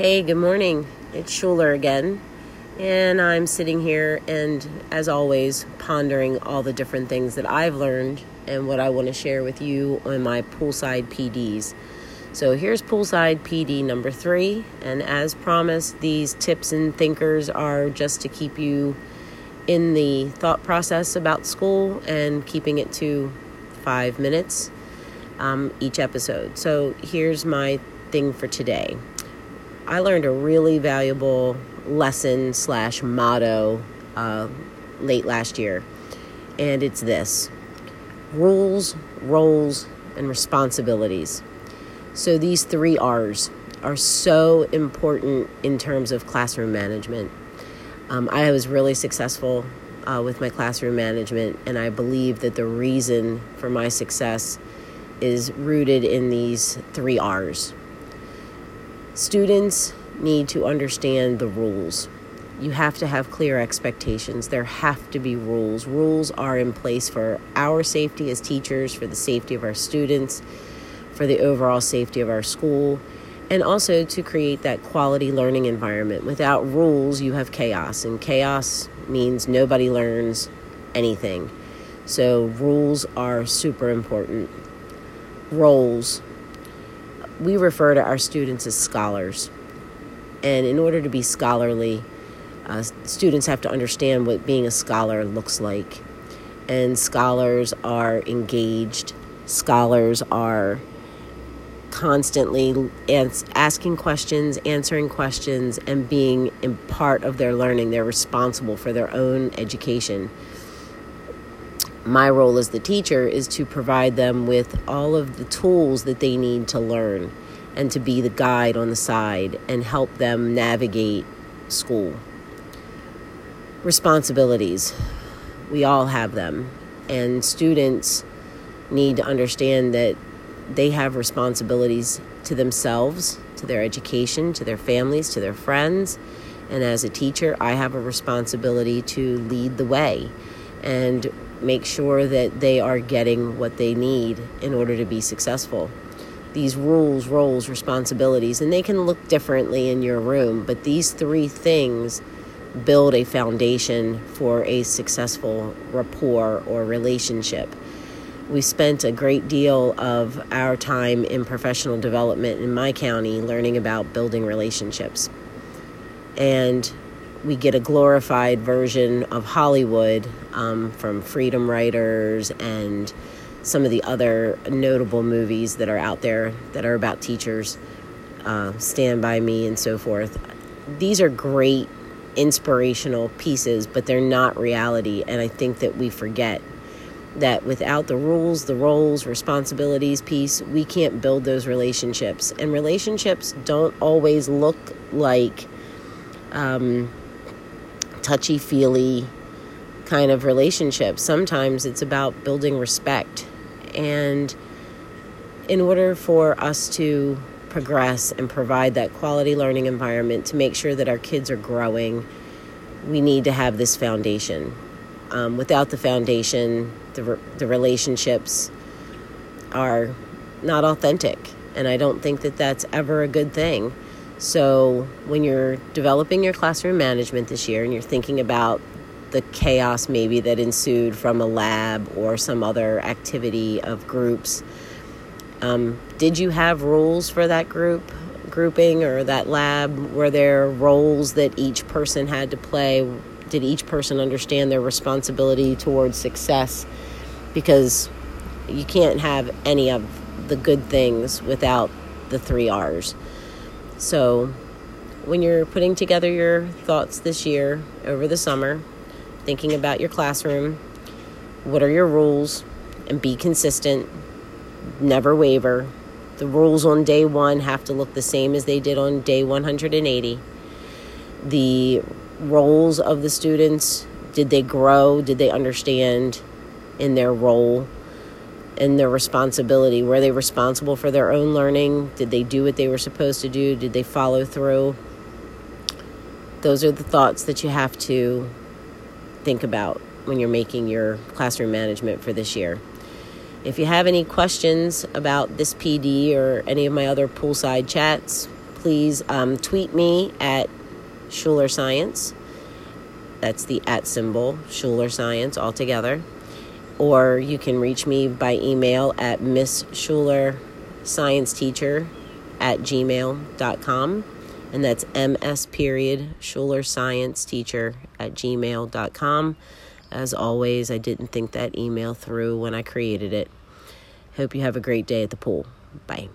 Hey, good morning. It's Schuler again. And I'm sitting here and, as always, pondering all the different things that I've learned and what I want to share with you on my poolside PDs. So here's poolside PD number three. And as promised, these tips and thinkers are just to keep you in the thought process about school and keeping it to five minutes um, each episode. So here's my thing for today. I learned a really valuable lesson slash motto uh, late last year, and it's this: rules, roles, and responsibilities. So these three R's are so important in terms of classroom management. Um, I was really successful uh, with my classroom management, and I believe that the reason for my success is rooted in these three R's. Students need to understand the rules. You have to have clear expectations. There have to be rules. Rules are in place for our safety as teachers, for the safety of our students, for the overall safety of our school, and also to create that quality learning environment. Without rules, you have chaos, and chaos means nobody learns anything. So, rules are super important roles, we refer to our students as scholars. And in order to be scholarly, uh, students have to understand what being a scholar looks like. And scholars are engaged, scholars are constantly asking questions, answering questions, and being in part of their learning. They're responsible for their own education my role as the teacher is to provide them with all of the tools that they need to learn and to be the guide on the side and help them navigate school. Responsibilities. We all have them, and students need to understand that they have responsibilities to themselves, to their education, to their families, to their friends. And as a teacher, I have a responsibility to lead the way. And make sure that they are getting what they need in order to be successful. These rules, roles, responsibilities, and they can look differently in your room, but these three things build a foundation for a successful rapport or relationship. We spent a great deal of our time in professional development in my county learning about building relationships. And we get a glorified version of Hollywood um, from Freedom Writers and some of the other notable movies that are out there that are about teachers, uh, Stand By Me, and so forth. These are great inspirational pieces, but they're not reality. And I think that we forget that without the rules, the roles, responsibilities piece, we can't build those relationships. And relationships don't always look like. Um, touchy feely kind of relationship. Sometimes it's about building respect. And in order for us to progress and provide that quality learning environment to make sure that our kids are growing, we need to have this foundation. Um, without the foundation, the, re- the relationships are not authentic. And I don't think that that's ever a good thing. So, when you're developing your classroom management this year and you're thinking about the chaos maybe that ensued from a lab or some other activity of groups, um, did you have rules for that group grouping or that lab? Were there roles that each person had to play? Did each person understand their responsibility towards success? Because you can't have any of the good things without the three R's. So, when you're putting together your thoughts this year over the summer, thinking about your classroom, what are your rules, and be consistent, never waver. The rules on day one have to look the same as they did on day 180. The roles of the students did they grow? Did they understand in their role? And their responsibility. Were they responsible for their own learning? Did they do what they were supposed to do? Did they follow through? Those are the thoughts that you have to think about when you're making your classroom management for this year. If you have any questions about this PD or any of my other poolside chats, please um, tweet me at Schuler Science. That's the at symbol, Schuler Science, all together. Or you can reach me by email at Miss Schuler Science Teacher at gmail.com. And that's ms period Schuler Science Teacher at gmail.com. As always, I didn't think that email through when I created it. Hope you have a great day at the pool. Bye.